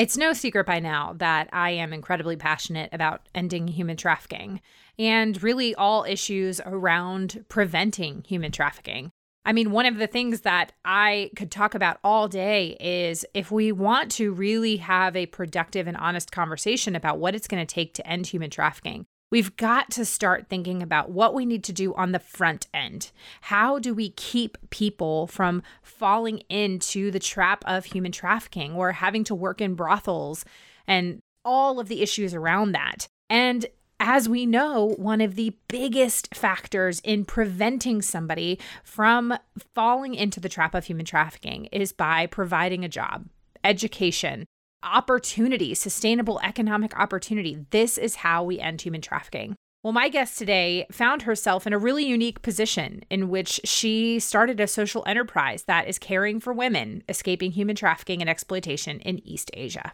It's no secret by now that I am incredibly passionate about ending human trafficking and really all issues around preventing human trafficking. I mean, one of the things that I could talk about all day is if we want to really have a productive and honest conversation about what it's going to take to end human trafficking, we've got to start thinking about what we need to do on the front end. How do we keep people from falling into the trap of human trafficking or having to work in brothels and all of the issues around that? And as we know, one of the biggest factors in preventing somebody from falling into the trap of human trafficking is by providing a job, education, opportunity, sustainable economic opportunity. This is how we end human trafficking. Well, my guest today found herself in a really unique position in which she started a social enterprise that is caring for women escaping human trafficking and exploitation in East Asia.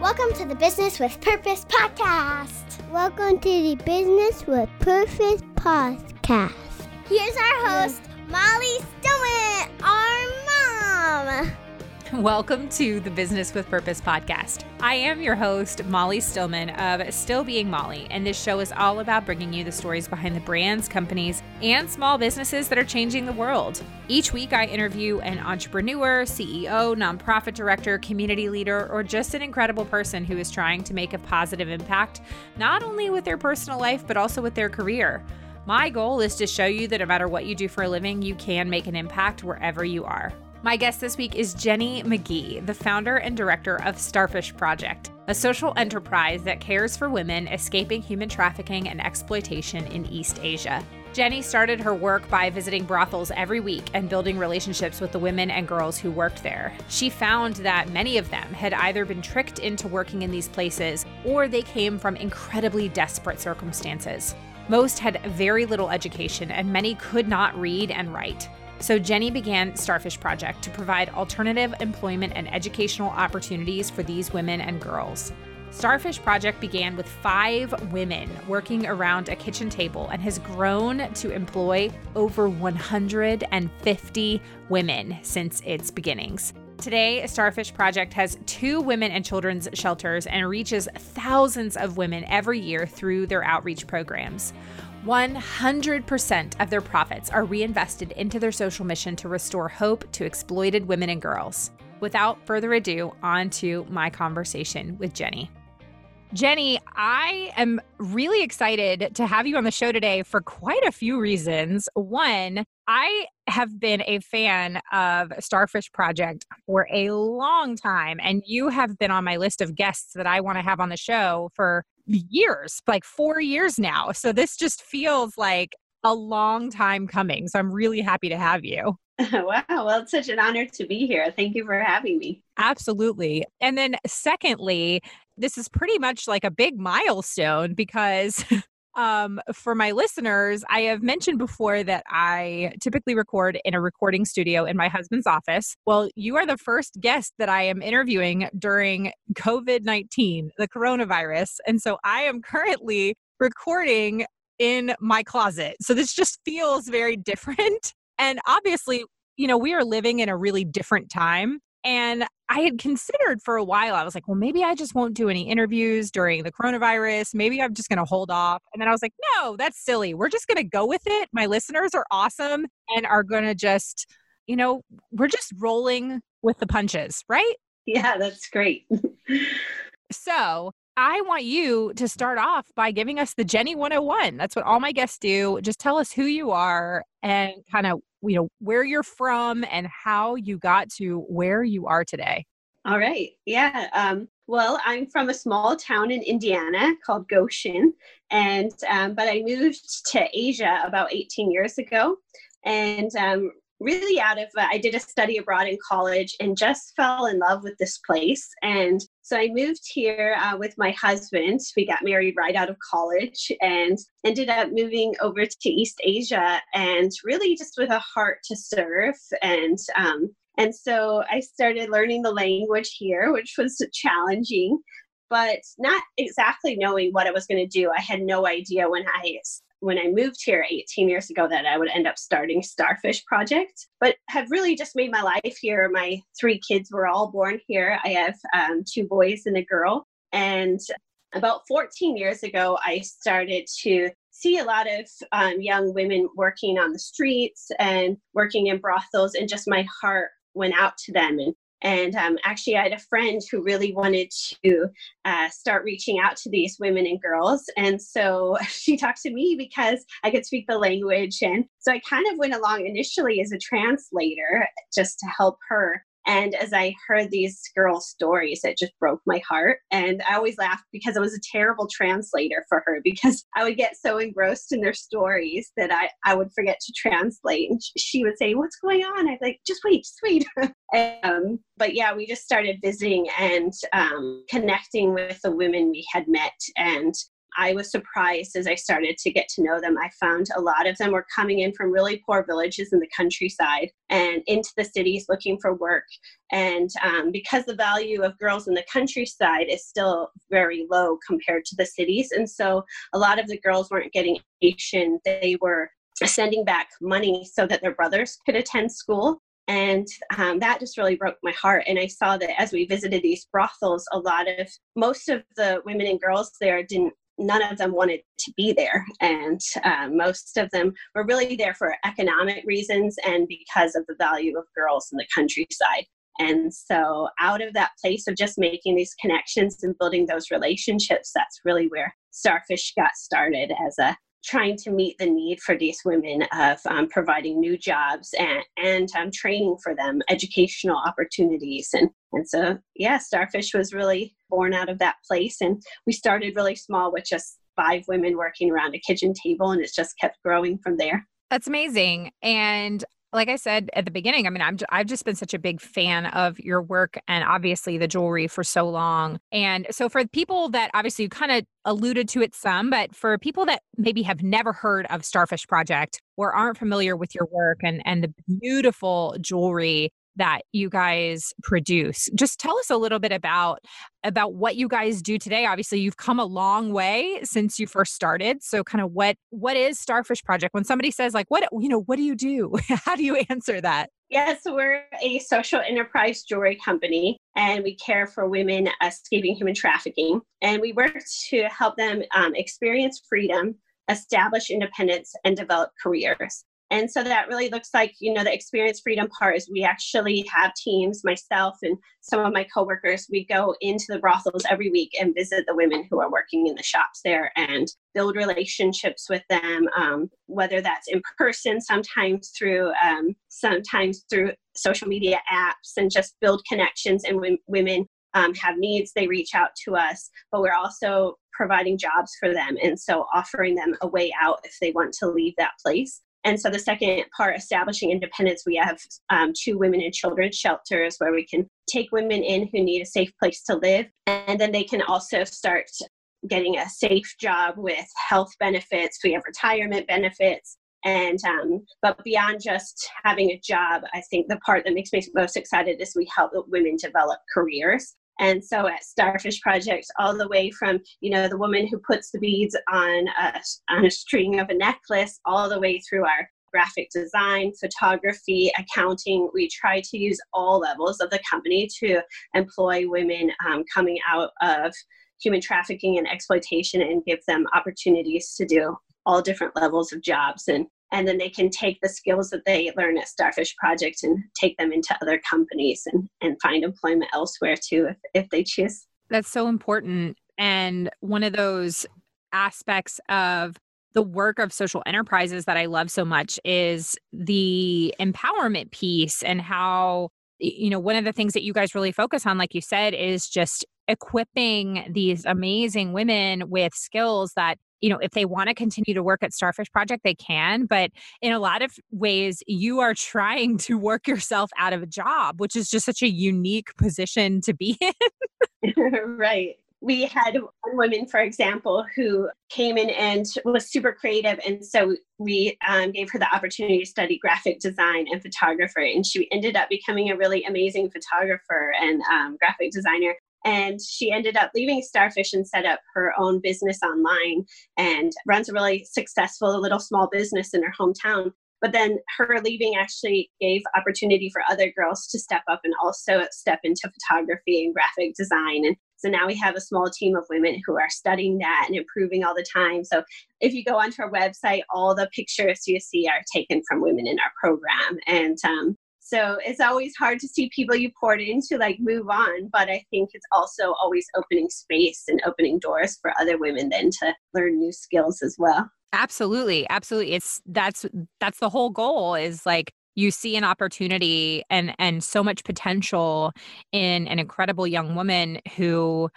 Welcome to the Business with Purpose podcast. Welcome to the Business with Purpose podcast. Here's our host, Molly Stillman, our mom. Welcome to the Business with Purpose podcast. I am your host, Molly Stillman of Still Being Molly, and this show is all about bringing you the stories behind the brands, companies, and small businesses that are changing the world. Each week, I interview an entrepreneur, CEO, nonprofit director, community leader, or just an incredible person who is trying to make a positive impact, not only with their personal life, but also with their career. My goal is to show you that no matter what you do for a living, you can make an impact wherever you are. My guest this week is Jenny McGee, the founder and director of Starfish Project, a social enterprise that cares for women escaping human trafficking and exploitation in East Asia. Jenny started her work by visiting brothels every week and building relationships with the women and girls who worked there. She found that many of them had either been tricked into working in these places or they came from incredibly desperate circumstances. Most had very little education and many could not read and write. So Jenny began Starfish Project to provide alternative employment and educational opportunities for these women and girls. Starfish Project began with five women working around a kitchen table and has grown to employ over 150 women since its beginnings. Today, Starfish Project has two women and children's shelters and reaches thousands of women every year through their outreach programs. 100% of their profits are reinvested into their social mission to restore hope to exploited women and girls. Without further ado, on to my conversation with Jenny. Jenny, I am really excited to have you on the show today for quite a few reasons. One, I have been a fan of Starfish Project for a long time, and you have been on my list of guests that I want to have on the show for years, like four years now. So this just feels like a long time coming. So I'm really happy to have you. wow. Well, it's such an honor to be here. Thank you for having me. Absolutely. And then, secondly, this is pretty much like a big milestone because um, for my listeners, I have mentioned before that I typically record in a recording studio in my husband's office. Well, you are the first guest that I am interviewing during COVID 19, the coronavirus. And so I am currently recording in my closet. So this just feels very different. And obviously, you know, we are living in a really different time. And I had considered for a while, I was like, well, maybe I just won't do any interviews during the coronavirus. Maybe I'm just going to hold off. And then I was like, no, that's silly. We're just going to go with it. My listeners are awesome and are going to just, you know, we're just rolling with the punches, right? Yeah, that's great. so I want you to start off by giving us the Jenny 101. That's what all my guests do. Just tell us who you are and kind of you know where you're from and how you got to where you are today. All right. Yeah um, well i'm from a small town in indiana called goshen and um, but i moved to asia about 18 years ago and um, really out of uh, i did a study abroad in college and just fell in love with this place. And so i moved here uh, with my husband. We got married right out of college and ended up moving over to east asia and really just with a heart to serve and um, and so i started learning the language here which was challenging but not exactly knowing what i was going to do. I had no idea when i when I moved here 18 years ago that I would end up starting Starfish Project, but have really just made my life here. My three kids were all born here. I have um, two boys and a girl. And about 14 years ago, I started to see a lot of um, young women working on the streets and working in brothels, and just my heart went out to them. And and um, actually, I had a friend who really wanted to uh, start reaching out to these women and girls. And so she talked to me because I could speak the language. And so I kind of went along initially as a translator just to help her and as I heard these girls' stories, it just broke my heart. And I always laughed because I was a terrible translator for her because I would get so engrossed in their stories that I, I would forget to translate. And she would say, What's going on? I'd like, Just wait, just wait. um, but yeah, we just started visiting and um, connecting with the women we had met. And I was surprised as I started to get to know them. I found a lot of them were coming in from really poor villages in the countryside and into the cities looking for work. And um, because the value of girls in the countryside is still very low compared to the cities, and so a lot of the girls weren't getting education, they were sending back money so that their brothers could attend school and um, that just really broke my heart and i saw that as we visited these brothels a lot of most of the women and girls there didn't none of them wanted to be there. And uh, most of them were really there for economic reasons and because of the value of girls in the countryside. And so, out of that place of just making these connections and building those relationships, that's really where Starfish got started as a trying to meet the need for these women of um, providing new jobs and, and um, training for them, educational opportunities. And, and so, yeah, Starfish was really born out of that place. And we started really small with just five women working around a kitchen table, and it's just kept growing from there. That's amazing. And like I said at the beginning, I mean, I'm I've just been such a big fan of your work and obviously the jewelry for so long. And so for people that obviously you kind of alluded to it some, but for people that maybe have never heard of Starfish Project or aren't familiar with your work and and the beautiful jewelry that you guys produce. Just tell us a little bit about about what you guys do today. Obviously, you've come a long way since you first started. So kind of what what is Starfish Project? When somebody says like what you know, what do you do? How do you answer that? Yes, we're a social enterprise jewelry company and we care for women escaping human trafficking. And we work to help them um, experience freedom, establish independence, and develop careers. And so that really looks like, you know, the experience freedom part is we actually have teams, myself and some of my coworkers, we go into the brothels every week and visit the women who are working in the shops there and build relationships with them, um, whether that's in person, sometimes through, um, sometimes through social media apps and just build connections and when women um, have needs, they reach out to us, but we're also providing jobs for them. And so offering them a way out if they want to leave that place. And so the second part, establishing independence, we have um, two women and children shelters where we can take women in who need a safe place to live. And then they can also start getting a safe job with health benefits. We have retirement benefits. And um, but beyond just having a job, I think the part that makes me most excited is we help women develop careers. And so at Starfish Project, all the way from you know the woman who puts the beads on a, on a string of a necklace, all the way through our graphic design, photography, accounting. We try to use all levels of the company to employ women um, coming out of human trafficking and exploitation and give them opportunities to do all different levels of jobs and and then they can take the skills that they learn at starfish project and take them into other companies and, and find employment elsewhere too if, if they choose. That's so important. And one of those aspects of the work of social enterprises that i love so much is the empowerment piece and how you know one of the things that you guys really focus on like you said is just equipping these amazing women with skills that you know, if they want to continue to work at Starfish Project, they can. But in a lot of ways, you are trying to work yourself out of a job, which is just such a unique position to be in. right. We had one woman, for example, who came in and was super creative. And so we um, gave her the opportunity to study graphic design and photographer. And she ended up becoming a really amazing photographer and um, graphic designer And she ended up leaving Starfish and set up her own business online and runs a really successful little small business in her hometown. But then her leaving actually gave opportunity for other girls to step up and also step into photography and graphic design. And so now we have a small team of women who are studying that and improving all the time. So if you go onto our website, all the pictures you see are taken from women in our program. And um, so it's always hard to see people you poured into like move on, but I think it's also always opening space and opening doors for other women then to learn new skills as well. Absolutely. Absolutely. It's that's that's the whole goal is like you see an opportunity and and so much potential in an incredible young woman who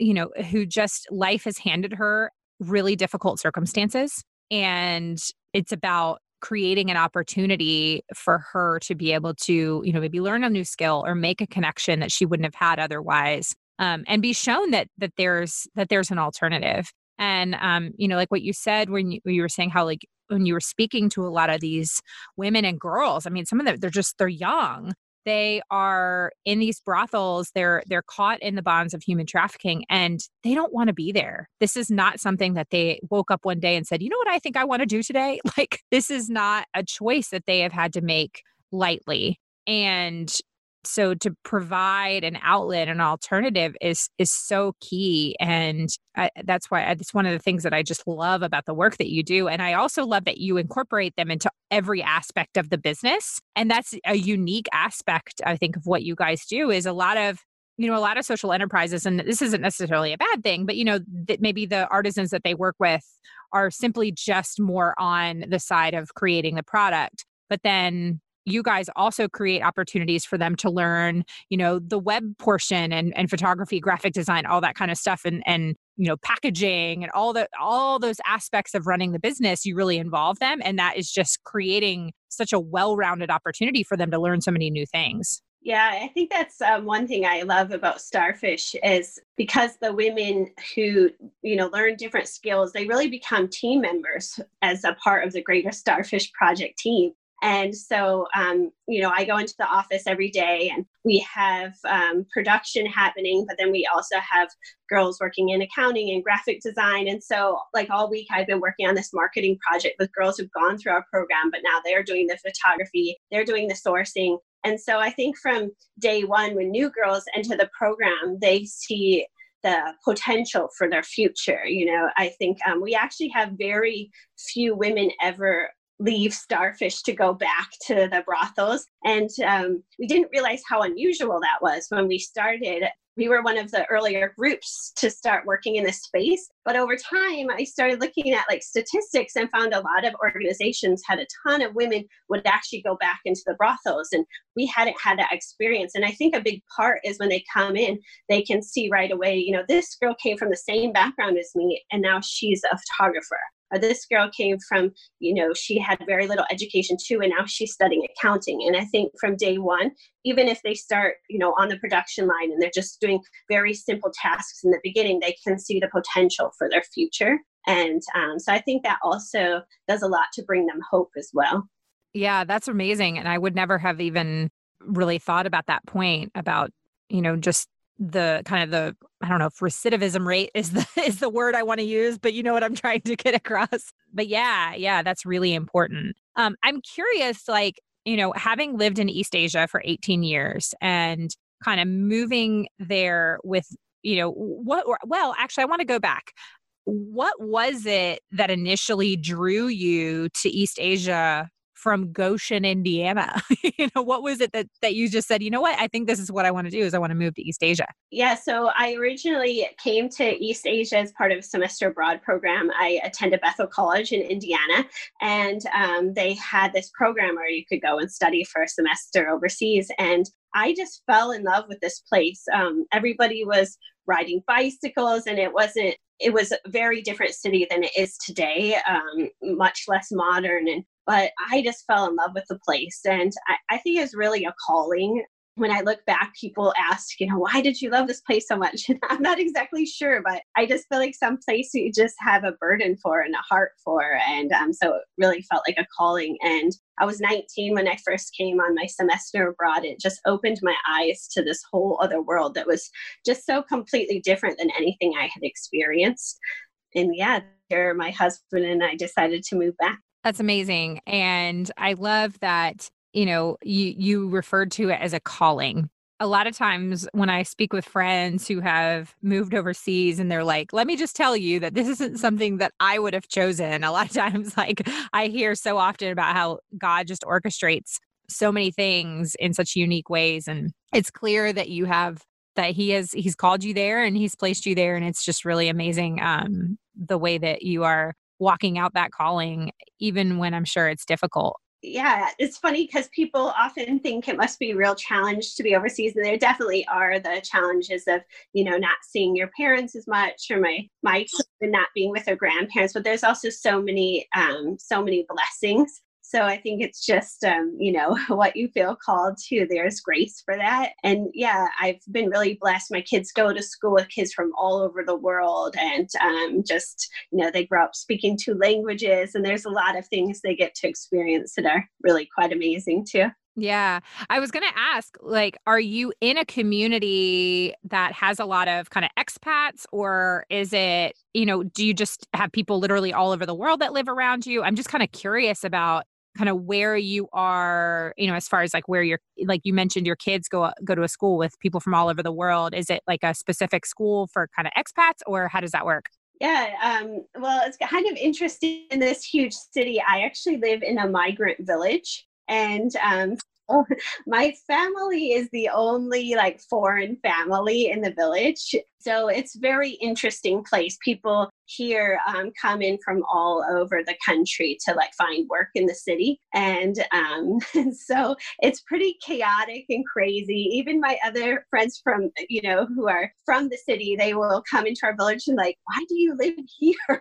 you know who just life has handed her really difficult circumstances and it's about creating an opportunity for her to be able to you know maybe learn a new skill or make a connection that she wouldn't have had otherwise um, and be shown that that there's that there's an alternative. And um, you know like what you said when you, when you were saying how like when you were speaking to a lot of these women and girls i mean some of them they're just they're young they are in these brothels they're they're caught in the bonds of human trafficking and they don't want to be there. This is not something that they woke up one day and said you know what i think i want to do today? Like this is not a choice that they have had to make lightly. And so to provide an outlet an alternative is is so key and I, that's why uh, it's one of the things that i just love about the work that you do and i also love that you incorporate them into every aspect of the business and that's a unique aspect i think of what you guys do is a lot of you know a lot of social enterprises and this isn't necessarily a bad thing but you know that maybe the artisans that they work with are simply just more on the side of creating the product but then you guys also create opportunities for them to learn you know the web portion and, and photography graphic design all that kind of stuff and and you know packaging and all the all those aspects of running the business you really involve them and that is just creating such a well-rounded opportunity for them to learn so many new things yeah, I think that's um, one thing I love about Starfish is because the women who you know learn different skills, they really become team members as a part of the greater Starfish project team. And so, um, you know, I go into the office every day and we have um, production happening, but then we also have girls working in accounting and graphic design. And so, like all week, I've been working on this marketing project with girls who've gone through our program, but now they're doing the photography, they're doing the sourcing. And so, I think from day one, when new girls enter the program, they see the potential for their future. You know, I think um, we actually have very few women ever leave Starfish to go back to the brothels. And um, we didn't realize how unusual that was when we started. We were one of the earlier groups to start working in this space. But over time, I started looking at like statistics and found a lot of organizations had a ton of women would actually go back into the brothels. And we hadn't had that experience. And I think a big part is when they come in, they can see right away, you know, this girl came from the same background as me, and now she's a photographer this girl came from you know she had very little education too and now she's studying accounting. And i think from day one even if they start you know on the production line and they're just doing very simple tasks in the beginning they can see the potential for their future. And um, so i think that also does a lot to bring them hope as well. Yeah that's amazing. And i would never have even really thought about that point about you know just the kind of the I don't know if recidivism rate is the is the word I want to use, but you know what I'm trying to get across. But yeah, yeah, that's really important. Um, I'm curious, like you know, having lived in East Asia for 18 years and kind of moving there with you know what well actually i want to go back what was it that initially drew you to east asia from Goshen, Indiana. you know, what was it that that you just said, you know what, I think this is what I want to do is I want to move to East Asia? Yeah, so I originally came to East Asia as part of a semester abroad program. I attended Bethel College in Indiana, and um, they had this program where you could go and study for a semester overseas. And I just fell in love with this place. Um, everybody was riding bicycles, and it wasn't it was a very different city than it is today, um, much less modern. And but I just fell in love with the place. And I, I think it's really a calling when I look back, people ask, you know, why did you love this place so much? And I'm not exactly sure, but I just feel like some place you just have a burden for and a heart for. And um, so it really felt like a calling. And I was 19 when I first came on my semester abroad. It just opened my eyes to this whole other world that was just so completely different than anything I had experienced. And yeah, there my husband and I decided to move back. That's amazing. And I love that, you know, you you referred to it as a calling. A lot of times when I speak with friends who have moved overseas and they're like, let me just tell you that this isn't something that I would have chosen. A lot of times, like I hear so often about how God just orchestrates so many things in such unique ways. And it's clear that you have that he has he's called you there and he's placed you there and it's just really amazing um the way that you are walking out that calling, even when I'm sure it's difficult. Yeah, it's funny because people often think it must be a real challenge to be overseas, and there definitely are the challenges of you know not seeing your parents as much, or my my children not being with their grandparents. But there's also so many um, so many blessings so I think it's just, um, you know, what you feel called to. There's grace for that. And yeah, I've been really blessed. My kids go to school with kids from all over the world and um, just, you know, they grow up speaking two languages. And there's a lot of things they get to experience that are really quite amazing too. Yeah. I was going to ask like are you in a community that has a lot of kind of expats or is it, you know, do you just have people literally all over the world that live around you? I'm just kind of curious about kind of where you are you know as far as like where you're like you mentioned your kids go go to a school with people from all over the world. Is it like a specific school for kind of expats or how does that work? Yeah um, well it's kind of interesting in this huge city. I actually live in a migrant village and um, my family is the only like foreign family in the village. So it's very interesting place. People here um, come in from all over the country to like find work in the city. And um, so it's pretty chaotic and crazy. Even my other friends from you know who are from the city they will come into our village and like why do you live here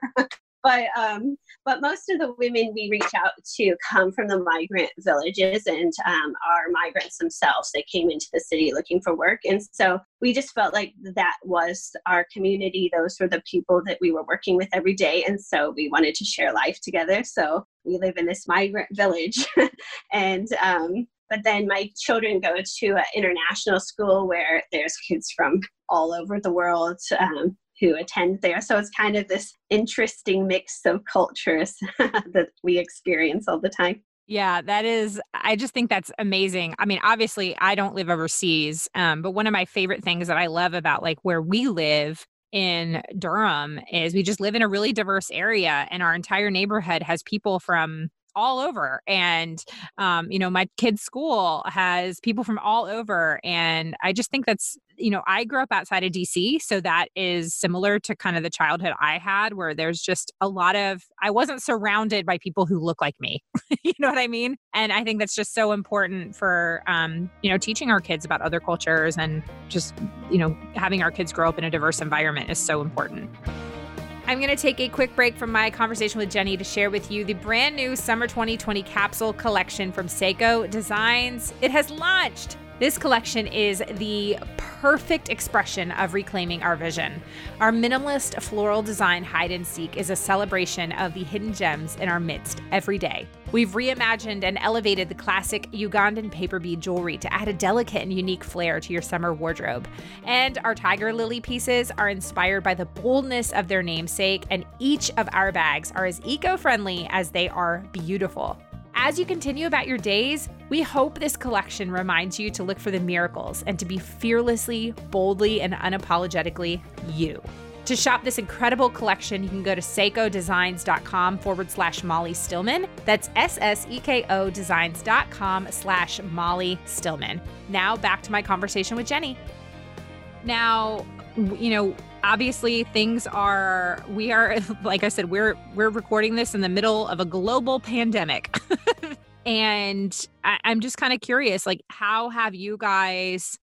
but um, but most of the women we reach out to come from the migrant villages and um, are migrants themselves. They came into the city looking for work, and so we just felt like that was our community. Those were the people that we were working with every day, and so we wanted to share life together. So we live in this migrant village, and um, but then my children go to an international school where there's kids from all over the world um, who attend there. So it's kind of this interesting mix of cultures that we experience all the time. Yeah, that is, I just think that's amazing. I mean, obviously, I don't live overseas, um, but one of my favorite things that I love about like where we live in Durham is we just live in a really diverse area, and our entire neighborhood has people from all over. And, um, you know, my kid's school has people from all over. And I just think that's, you know, I grew up outside of DC. So that is similar to kind of the childhood I had, where there's just a lot of, I wasn't surrounded by people who look like me. you know what I mean? And I think that's just so important for, um, you know, teaching our kids about other cultures and just, you know, having our kids grow up in a diverse environment is so important. I'm going to take a quick break from my conversation with Jenny to share with you the brand new Summer 2020 capsule collection from Sseko Designs. It has launched. This collection is the perfect expression of reclaiming our vision. Our minimalist floral design hide and seek is a celebration of the hidden gems in our midst every day. We've reimagined and elevated the classic Ugandan paper bead jewelry to add a delicate and unique flair to your summer wardrobe. And our tiger lily pieces are inspired by the boldness of their namesake, and each of our bags are as eco friendly as they are beautiful. As you continue about your days, we hope this collection reminds you to look for the miracles and to be fearlessly, boldly, and unapologetically you. To shop this incredible collection, you can go to ssekodesigns.com forward slash Molly Stillman. That's S S E K O designs.com slash Molly Stillman. Now back to my conversation with Jenny. Now, you know, obviously things are we are like i said we're we're recording this in the middle of a global pandemic. And I, i'm just kind of curious like how have you guys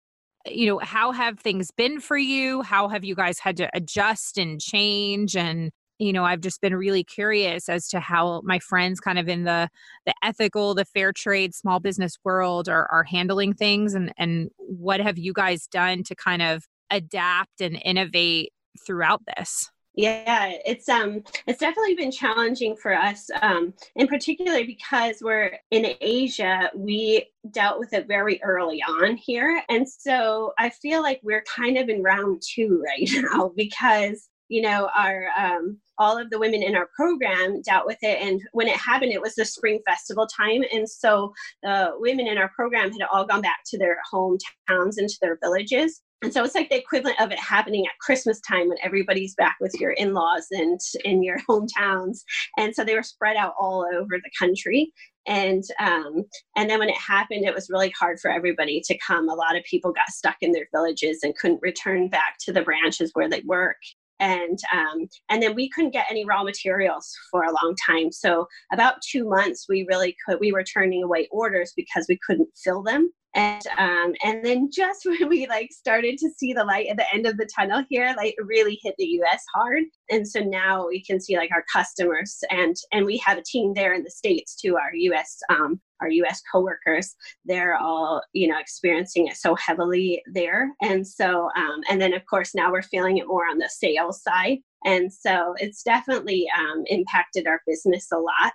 you know how have things been for you? How have you guys had to adjust and change? And you know i've just been really curious as to how my friends kind of in the the ethical the fair trade small business world are, are handling things. And and what have you guys done to kind of adapt and innovate throughout this yeah it's um it's definitely been challenging for us um in particular because we're in asia we dealt with it very early on here and so i feel like we're kind of in round two right now because you know, our um, all of the women in our program dealt with it. And when it happened, it was the spring festival time, and so the women in our program had all gone back to their hometowns and to their villages. And so it's like the equivalent of it happening at Christmas time when everybody's back with your in-laws and in your hometowns. And so they were spread out all over the country. And um, and then when it happened it was really hard for everybody to come. A lot of people got stuck in their villages and couldn't return back to the branches where they work. And um, and then we couldn't get any raw materials for a long time. So about two months we really could we were turning away orders because we couldn't fill them and um, and then just when we like started to see the light at the end of the tunnel here like really hit the us hard. And so now we can see like our customers and and we have a team there in the states too our us um, our us coworkers they're all you know experiencing it so heavily there and so um, and then of course now we're feeling it more on the sales side and so it's definitely um, impacted our business a lot.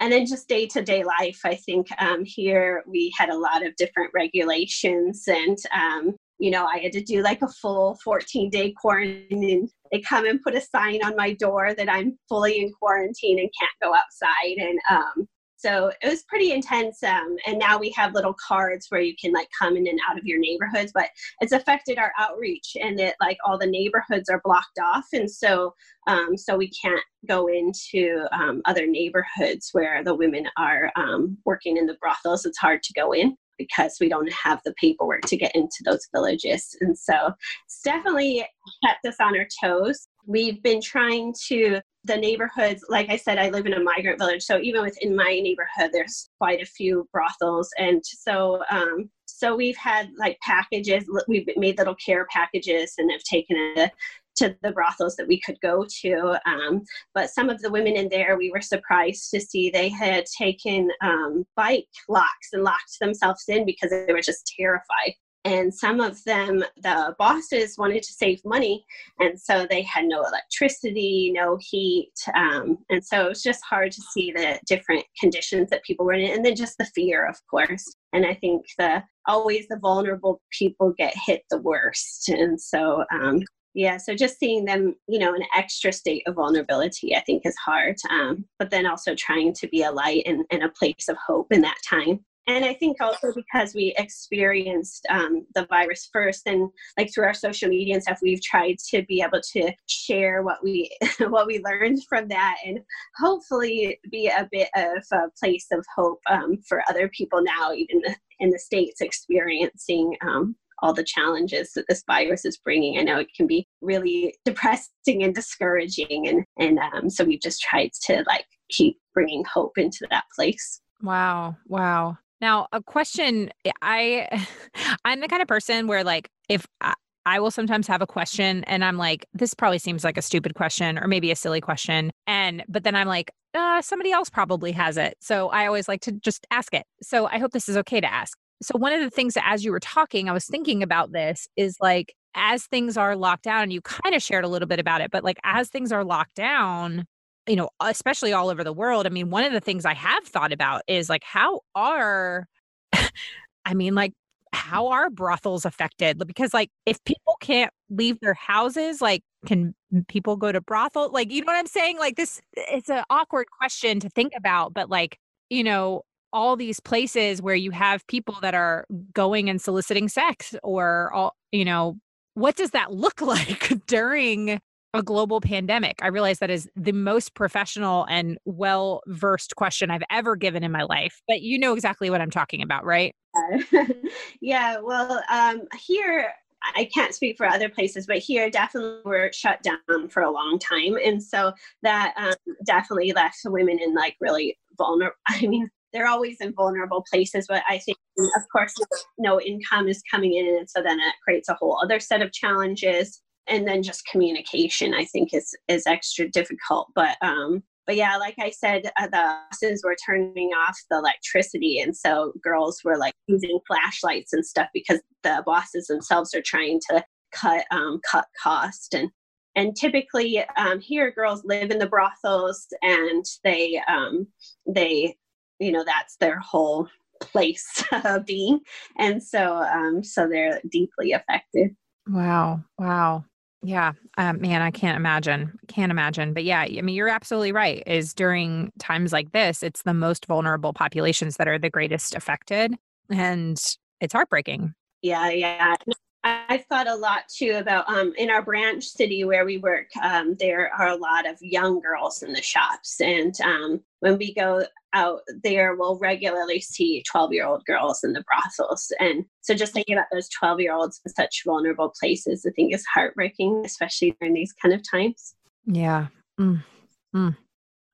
And then just day to day life, I think um, here we had a lot of different regulations and um, you know, I had to do like a full 14 day quarantine. They come and put a sign on my door that I'm fully in quarantine and can't go outside. And um, so it was pretty intense. Um, and now we have little cards where you can like come in and out of your neighborhoods, but it's affected our outreach and it like all the neighborhoods are blocked off. And so, um, so we can't go into um, other neighborhoods where the women are um, working in the brothels. It's hard to go in because we don't have the paperwork to get into those villages. And so it's definitely kept us on our toes. We've been trying to the neighborhoods like i said i live in a migrant village so even within my neighborhood there's quite a few brothels. And so um, so we've had like packages we've made little care packages and have taken it to the brothels that we could go to um, but some of the women in there we were surprised to see they had taken um, bike locks and locked themselves in because they were just terrified and some of them the bosses wanted to save money and so they had no electricity no heat um, and so it was just hard to see the different conditions that people were in and then just the fear of course. And i think the always the vulnerable people get hit the worst and so um, yeah so just seeing them you know an extra state of vulnerability i think is hard um, but then also trying to be a light and, and a place of hope in that time and i think also because we experienced um, the virus first and like through our social media and stuff we've tried to be able to share what we what we learned from that and hopefully be a bit of a place of hope um, for other people now even in the states experiencing um, all the challenges that this virus is bringing. I know it can be really depressing and discouraging, and and um, so we've just tried to like keep bringing hope into that place. Wow, wow. Now, a question eh, I I'm the kind of person where like if I, I will sometimes have a question and I'm like this probably seems like a stupid question or maybe a silly question and but then I'm like uh, somebody else probably has it. So I always like to just ask it. So I hope this is okay to ask. So one of the things that as you were talking I was thinking about this is like as things are locked down and you kind of shared a little bit about it but like as things are locked down you know, especially all over the world. I mean, one of the things I have thought about is like, how are, I mean, like, how mm. are brothels affected? Because, like, if people can't leave their houses, like, can people go to brothel? Like, you know what I'm saying? Like, this, it's an awkward question to think about, but like, you know, all these places where you have people that are going and soliciting sex or all, you know, what does that look like during a global pandemic? I realize that is the most professional and well versed question I've ever given in my life, but you know exactly what I'm talking about, right? yeah, well, um, here, I can't speak for other places, but here definitely we're shut down for a long time. And so that um, definitely left the women in like really vulnerable, I mean, they're always in vulnerable places, but I think, of course, no income is coming in. And so then it creates a whole other set of challenges and then just communication i think is is extra difficult but um but yeah like i said uh, the bosses were turning off the electricity and so girls were like using flashlights and stuff because the bosses themselves are trying to cut um, cut cost and and typically um, here girls live in the brothels and they um, they you know that's their whole place of being and so um, so they're deeply affected. Wow wow yeah um, man i can't imagine can't imagine. But yeah i mean you're absolutely right is during times like this it's the most vulnerable populations that are the greatest affected and it's heartbreaking. Yeah yeah I've thought a lot too about um, in our branch city where we work. Um, there are a lot of young girls in the shops, and um, when we go out there, we'll regularly see 12 year old girls in the brothels. And so, just thinking about those 12 year olds in such vulnerable places, I think is heartbreaking, especially during these kind of times. Yeah. Mm. Mm.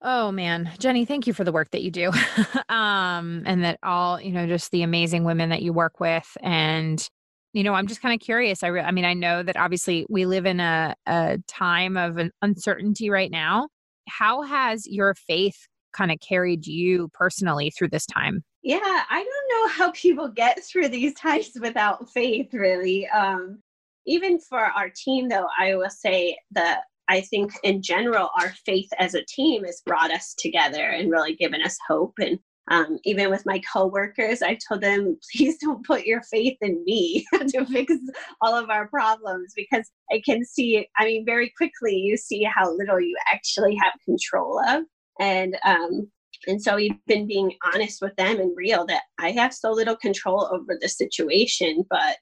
Oh man, Jenny, thank you for the work that you do. um, and that all, you know, just the amazing women that you work with and you know i'm just kind of curious i, re- I mean i know that obviously we live in a, a time of an uncertainty right now. How has your faith kind of carried you personally through this time? Yeah i don't know how people get through these times without faith really. Um even for our team though i will say that i think in general our faith as a team has brought us together and really given us hope and um, even with my coworkers, I told them, please don't put your faith in me to fix all of our problems because I can see, I mean, very quickly you see how little you actually have control of. And um, and so we've been being honest with them and real that I have so little control over the situation, but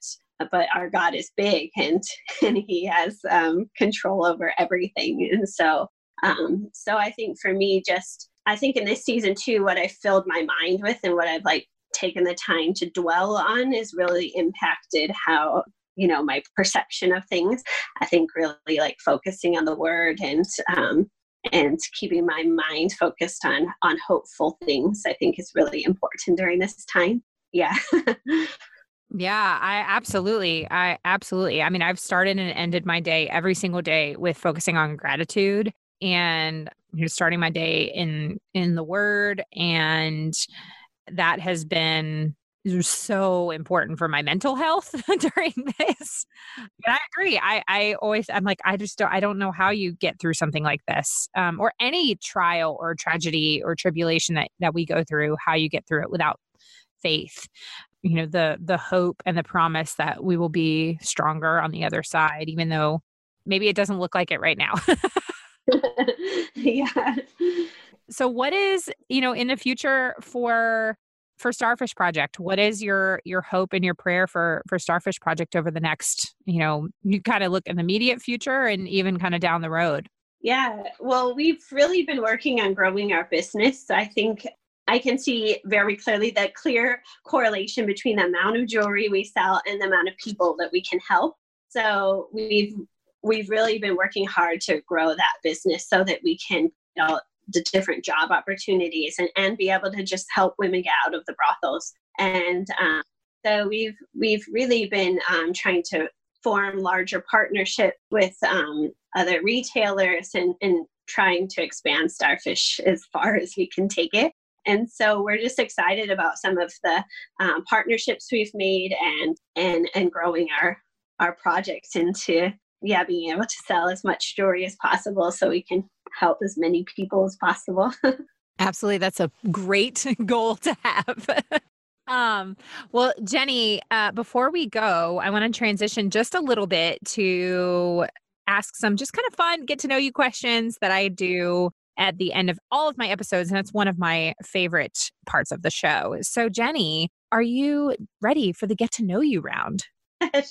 but our God is big and and He has um, control over everything. And so um, so I think for me, just I think in this season too, what I filled my mind with and what I've like taken the time to dwell on is really impacted how you know my perception of things. I think really like focusing on the word and um and keeping my mind focused on on hopeful things i think is really important during this time. Yeah. Yeah i absolutely i absolutely i mean i've started and ended my day every single day with focusing on gratitude and you know, starting my day in in the word and that has been so important for my mental health during this. But I agree. I, I always, I'm like, I just don't, I don't know how you get through something like this um, or any trial or tragedy or tribulation that, that we go through, how you get through it without faith. You know, the, the hope and the promise that we will be stronger on the other side, even though maybe it doesn't look like it right now. yeah. So what is, you know, in the future for for Starfish Project, what is your your hope and your prayer for for Starfish Project over the next, you know, you kind of look in the immediate future and even kind of down the road? Yeah. Well, we've really been working on growing our business. I think I can see very clearly the clear correlation between the amount of jewelry we sell and the amount of people that we can help. So we've we've really been working hard to grow that business so that we can you know the different job opportunities and, and be able to just help women get out of the brothels. And um, so we've we've really been um, trying to form larger partnerships with um, other retailers and, and trying to expand starfish as far as we can take it. And so we're just excited about some of the um, partnerships we've made and and and growing our our projects into yeah, being able to sell as much jewelry as possible so we can help as many people as possible. Absolutely. That's a great goal to have. um, well, Jenny, uh, before we go, I want to transition just a little bit to ask some just kind of fun, get to know you questions that I do at the end of all of my episodes. And it's one of my favorite parts of the show. So, Jenny, are you ready for the get to know you round?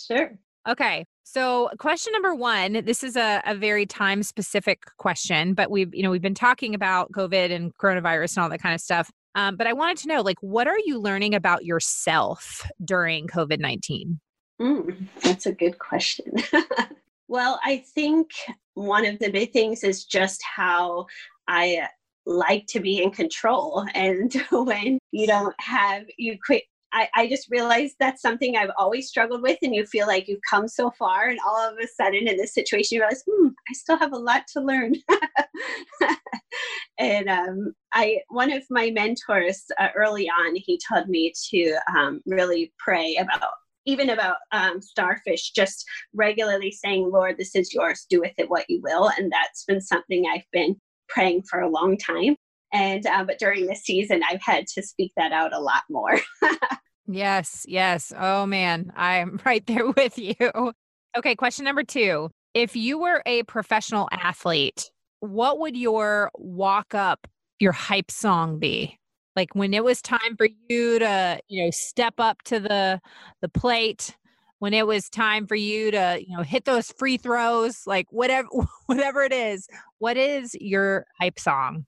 sure. Okay. So question number one, this is a, a very time specific question, but we've, you know, we've been talking about COVID and coronavirus and all that kind of stuff. Um, but I wanted to know, like, what are you learning about yourself during COVID 19? Mm, that's a good question. well, I think one of the big things is just how I like to be in control. And when you don't have, you quit I, I just realized that's something I've always struggled with, and you feel like you've come so far, and all of a sudden in this situation, you realize, hmm, I still have a lot to learn. and um, I, one of my mentors uh, early on, he told me to um, really pray about even about um, starfish, just regularly saying, Lord, this is yours, do with it what you will. And that's been something I've been praying for a long time. And, uh, but during this season, I've had to speak that out a lot more. yes, yes. Oh man, I'm right there with you. Okay, question number two. If you were a professional athlete, what would your walk up, your hype song be? Like when it was time for you to, you know, step up to the the plate, when it was time for you to, you know, hit those free throws, like whatever whatever it is, what is your hype song?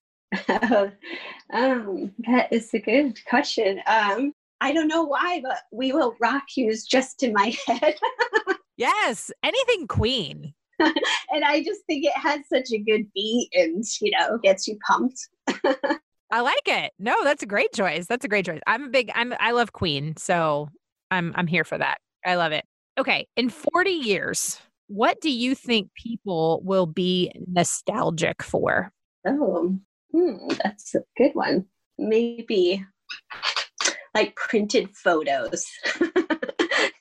um, that is a good question. Um, I don't know why, but "We Will Rock You" is just in my head. yes, anything Queen. and I just think it has such a good beat, and you know, gets you pumped. I like it. No, that's a great choice. That's a great choice. I'm a big. I'm. I love Queen, so I'm. I'm here for that. I love it. Okay, in 40 years, what do you think people will be nostalgic for? Oh, Hmm, that's a good one. Maybe like printed photos.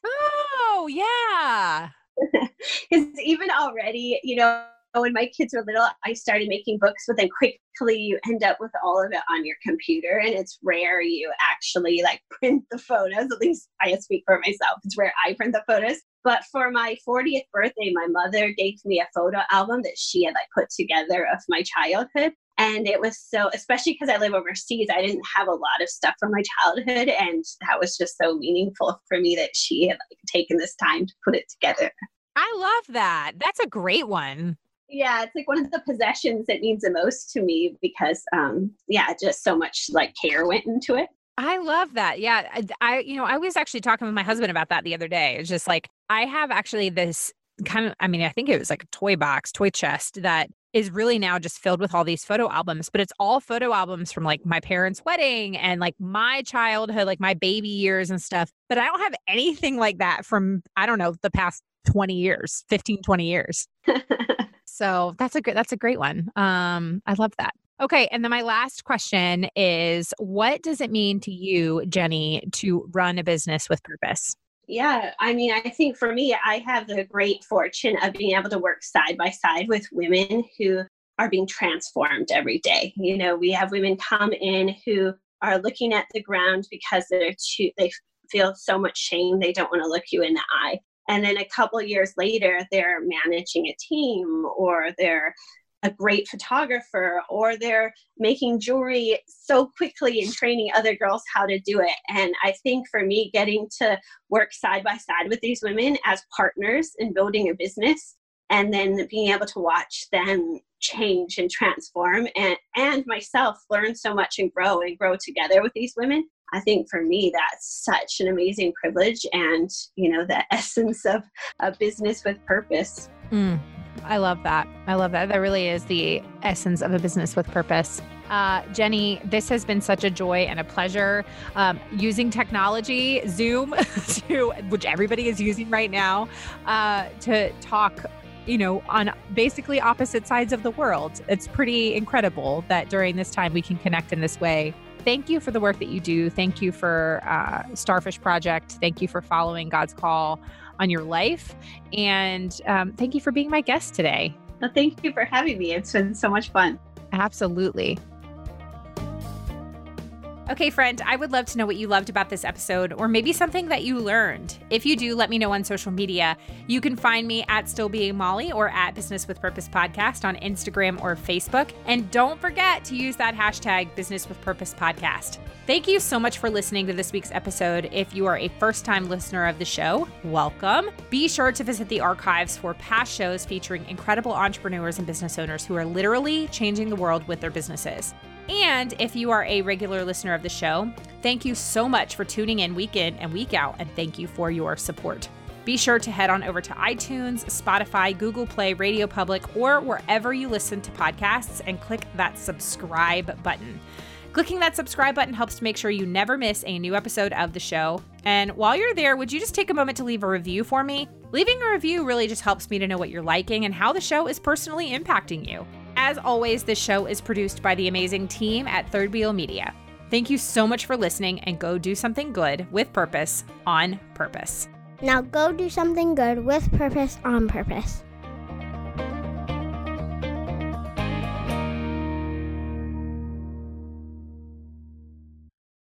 oh, yeah. Because even already, you know, when my kids were little, I started making books, but then quickly you end up with all of it on your computer. And it's rare you actually like print the photos. At least I speak for myself. It's rare I print the photos. But for my 40th birthday, my mother gave me a photo album that she had like put together of my childhood. And it was so, especially because I live overseas, I didn't have a lot of stuff from my childhood. And that was just so meaningful for me that she had like taken this time to put it together. I love that. That's a great one. Yeah, it's like one of the possessions that means the most to me because, um, yeah, just so much like care went into it. I love that. Yeah. I, I, you know, I was actually talking with my husband about that the other day. It's just like, I have actually this kind of, I mean, I think it was like a toy box, toy chest that is really now just filled with all these photo albums, but it's all photo albums from like my parents' wedding and like my childhood, like my baby years and stuff. But I don't have anything like that from, I don't know, the past 20 years, 15, 20 years. so that's a good, that's a great one. Um, I love that. Okay. And then my last question is what does it mean to you, Jenny, to run a business with purpose? Yeah, I mean, I think for me, I have the great fortune of being able to work side by side with women who are being transformed every day. You know, we have women come in who are looking at the ground because they're too, they feel so much shame they don't want to look you in the eye. And then a couple years later, they're managing a team or they're a great photographer or they're making jewelry so quickly and training other girls how to do it. And I think for me, getting to work side by side with these women as partners in building a business and then being able to watch them change and transform and, and myself learn so much and grow and grow together with these women i think for me that's such an amazing privilege and you know the essence of a business with purpose mm. I love that. I love that. That really is the essence of a business with purpose. Uh, Jenny, this has been such a joy and a pleasure um, using technology, Zoom, to, which everybody is using right now, uh, to talk you know, on basically opposite sides of the world. It's pretty incredible that during this time we can connect in this way. Thank you for the work that you do. Thank you for uh, Starfish Project. Thank you for following God's call on your life. And um, thank you for being my guest today. Well, thank you for having me. It's been so much fun. Absolutely. Okay, friend, I would love to know what you loved about this episode or maybe something that you learned. If you do, let me know on social media. You can find me at Still Being Molly or at Business with Purpose Podcast on Instagram or Facebook. And don't forget to use that hashtag Business with Purpose Podcast. Thank you so much for listening to this week's episode. If you are a first time listener of the show, welcome. Be sure to visit the archives for past shows featuring incredible entrepreneurs and business owners who are literally changing the world with their businesses. And if you are a regular listener of the show, thank you so much for tuning in week in and week out, and thank you for your support. Be sure to head on over to iTunes, Spotify, Google Play, Radio Public, or wherever you listen to podcasts and click that subscribe button. Clicking that subscribe button helps to make sure you never miss a new episode of the show. And while you're there, would you just take a moment to leave a review for me? Leaving a review really just helps me to know what you're liking and how the show is personally impacting you. As always, this show is produced by the amazing team at Third Wheel Media. Thank you so much for listening and go do something good with purpose on purpose. Now go do something good with purpose on purpose.